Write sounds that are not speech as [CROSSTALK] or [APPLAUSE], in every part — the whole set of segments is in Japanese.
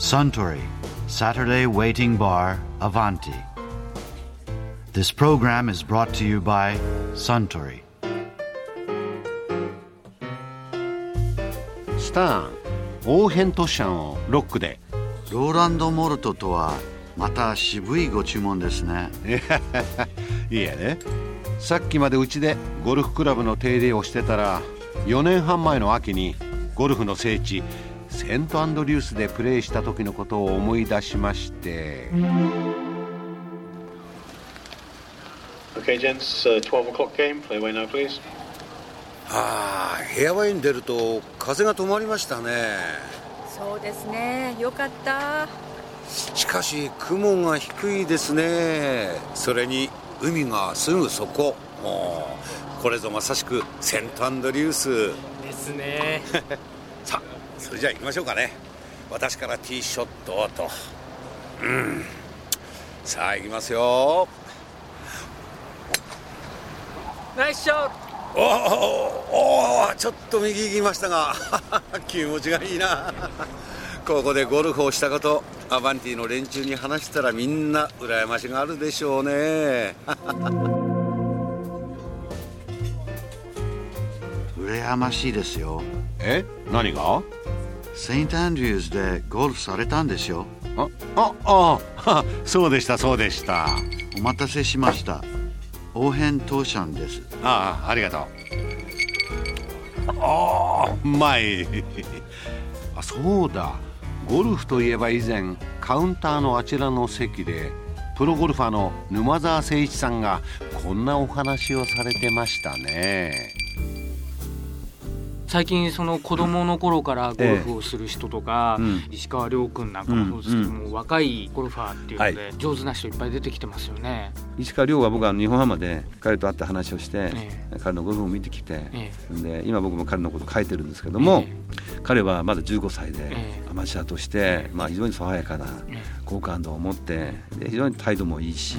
Suntory Saturday Waiting Bar Avanti. This program is brought to you by Suntory. スターンオーヘントシャンをロックでローランド・モルトとはまた渋いご注文ですね。[LAUGHS] いいやねさっきまでうちでゴルフクラブの手入れをしてたら4年半前の秋にゴルフの聖地セントアンドリュースでプレーした時のことを思い出しまして。Okay, gents, uh, 12 o'clock game. Play away now, please. ああ部屋ワイン出ると風が止まりましたねそうですねよかったしかし雲が低いですねそれに海がすぐそこもうこれぞまさしくセントアンドリュースですねさあそれじゃあ行きましょうかね。私からティーショットをと。うん。さあ行きますよ。ナイスショット。おおおちょっと右行きましたが [LAUGHS] 気持ちがいいな。ここでゴルフをしたことアバンティの連中に話したらみんな羨ましがあるでしょうね。[LAUGHS] 羨ましいですよ。え？何が？セイント・アンドリュースでゴルフされたんでしょ？ああああそうでしたそうでした。お待たせしました。オーヘン・トーシャンです。ああありがとう。ああうまい。あそうだ。ゴルフといえば以前カウンターのあちらの席でプロゴルファーの沼澤誠一さんがこんなお話をされてましたね最近その子供の頃からゴルフをする人とか、うん。石川遼君なんかもそうですけども、うん。若いゴルファーっていうので、は上手な人いっぱい出てきてますよね。石川遼は僕は日本ハムで彼と会って話をして、え彼のゴルフを見てきて、えで今僕も彼のこと書いてるんですけども、え彼はまだ15歳でえアマチュアとして、まあ、非常に爽やかなえ好感度を持ってで非常に態度もいいし、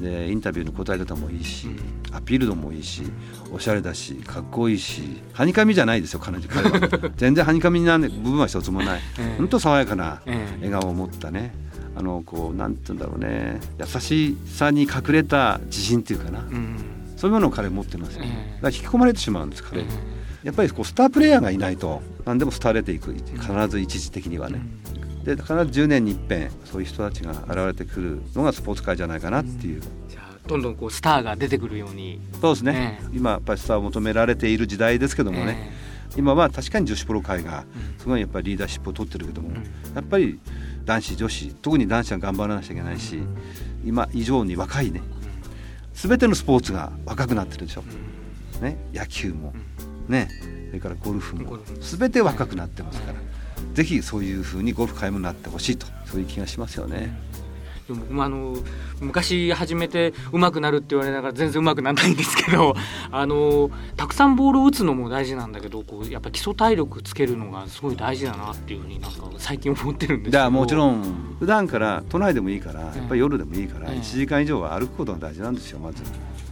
でインタビューの答え方もいいし、アピール度もいいしおしゃれだしかっこいいしはにかみじゃないですよ彼女。彼は [LAUGHS] 全然はにかみな部分は一つもない、ええ。本当爽やかなええ。笑顔を持ったねあのこうなんて言うんだろうね優しさに隠れた自信っていうかな、うん。そういうものを彼持ってますよ、ええ。だから引き込まれてしまうんです彼、えやっぱりこうスタープレイヤーがいないと何でも廃れていく必ず一時的にはね、で必ず10年に一遍そういう人たちが現れてくるのがスポーツ界じゃないかなっていう、じゃあどんどんこうスターが出てくるように。そうですね、え今やっぱりスターを求められている時代ですけどもね、今は確かに女子プロ界がすごいやっぱりリーダーシップを取ってるけども、やっぱり男子女子特に男子は頑張らなきゃいけないし、今以上に若いね。全てのスポーツが若くなってるでしょ、ね、野球も、ね。それからゴルフも。ゴルフも。全て若くなってますから、ぜひそういうふうにゴルフ界もなってほしいとそういう気がしますよね。でもあの昔始めて上手くなるって言われながら全然上手くならないんですけど [LAUGHS] あのたくさんボールを打つのも大事なんだけどこうやっぱ基礎体力つけるのがすごい大事だなっていうふうになんか最近思ってるんですけど。だもちろん普段から都内でもいいからやっええぱり夜でもいいからええ。1時間以上は歩くことが大事なんですよまず。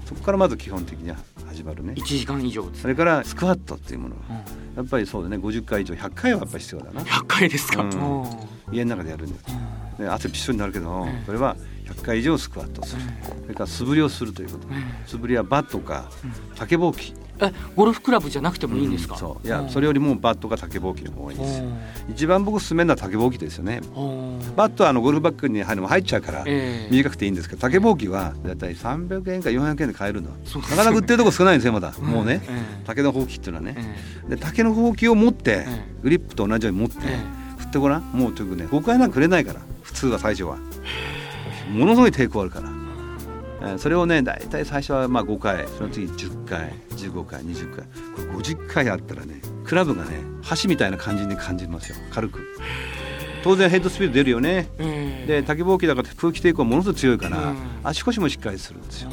そこからまず基本的には始まるね。1時間以上です。それからスクワットっていうもの。うん。やっぱりそうだね。50回以上100回はやっぱり必要だな。100回ですか、うん。うん。家の中でやるんだよ。で汗びっしょりになるけどそれは100回以上スクワットする。それから素振りをするということ。素振りはバットか竹ぼうきえゴルフクラブじゃなくてもいいんですか、そう。いやそれよりもバットか竹ぼうきの方がいいです。うん。一番僕勧めるのは竹ぼうきですよね。うん。バットはあのゴルフバッグに入るのも入っちゃうからええ。短くていいんですけど竹ぼうきはだいたい300円か400円で買えるの。ねなかなか売ってるとこ少ないんですよまだ。もうね。ええ竹のほうきっていうのはね。えで竹のほうきを持ってええグリップと同じように持ってえ振ってごらん。もうとにかくね5回なんかくれないから普通は最初は。ものすごい抵抗あるから。えーそれをね大体最初はまあ5回その次10回15回20回これ50回あったらねクラブがね箸みたいな感じに感じますよ。軽く。当然ヘッドスピード出るよね。ええで竹ぼうきだから空気抵抗ものすごく強いから、うん。足腰もしっかりするんですよ。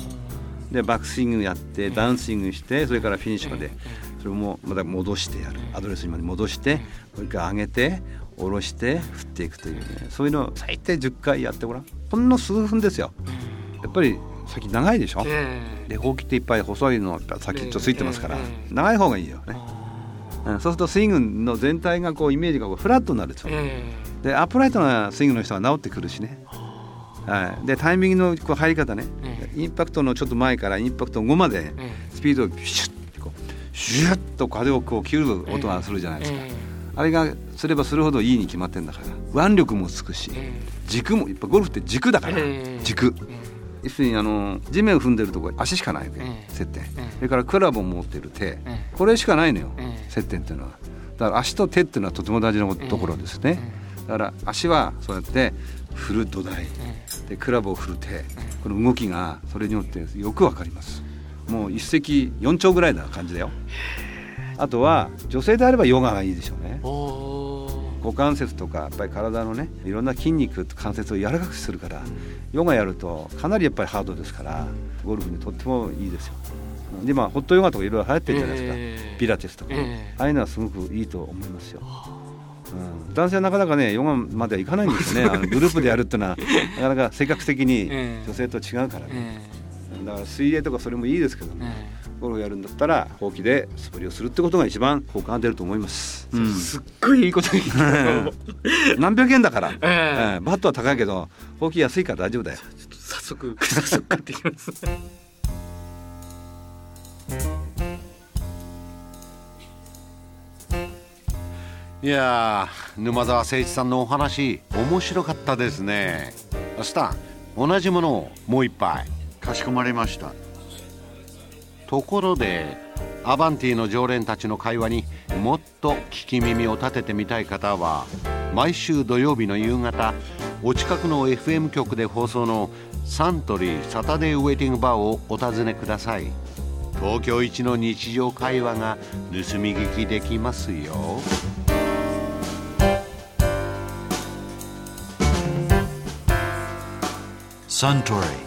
でバックスイングやってダウンスイングしてそれからフィニッシュまで。それもまた戻してやる。アドレスにまで戻してもう一回上げて下ろして振っていくというね。そういうのを最低10回やってごらん。ほんの数分ですよ。やっぱり先長いでしょ？ええ。でほうきっていっぱい細いのが先っちょついてますからええ長い方がいいよね。うんそうするとスイングの全体がこうイメージがこうフラットになるんででアップライトなスイングの人は治ってくるしね、はい、でタイミングのこう入り方ね、えインパクトのちょっと前からインパクト後までえスピードをシュッてこうシュッと風をこう切る音がするじゃないですか、えあれがすればするほどいいに決まってんだから腕力もつくし、え軸もやっぱゴルフって軸だから、ええ軸え要するにあの地面を踏んでるとこ足しかないわけ、ええ。接点、えそれからクラブを持ってる手、ええ。これしかないのよ、ええ。接点っていうのは。だから足と手っていうのはとても大事なところですね、だから足はそうやって振る土台、でクラブを振る手、この動きがそれによってよくわかります。もう一石四鳥ぐらいな感じだよ。あとは女性であればヨガがいいでしょうね股関節とかやっぱり体のねいろんな筋肉と関節を柔らかくするからヨガやるとかなりやっぱりハードですからゴルフにとってもいいですよ。で今ホットヨガとかいろいろ流行ってるじゃないですか、ええ。ピラティスとか、ええ。ああいうのはすごくいいと思いますよ、うん、男性はなかなかねヨガまではいかないんですよね。あのグループでやるっていうのは [LAUGHS] なかなか性格的にええ。女性と違うからね、えだから水泳とかそれもいいですけどえね、えゴルフやるんだったらほうきで素振りをするってことが一番効果が出ると思います、うん。えすっごいいいこと言った [LAUGHS] 何百円だから、ええ。えバットは高いけどほうき安いから大丈夫だよ。早速早速買ってきます。いやー沼澤誠一さんのお話面白かったですね。スタン同じものをもう一杯かしこまりました。ところでアバンティの常連たちの会話にもっと聞き耳を立ててみたい方は毎週土曜日の夕方お近くの FM 局で放送のサントリーサタデーウェイティングバーをお尋ねください。東京一の日常会話が盗み聞きできますよ。Suntory,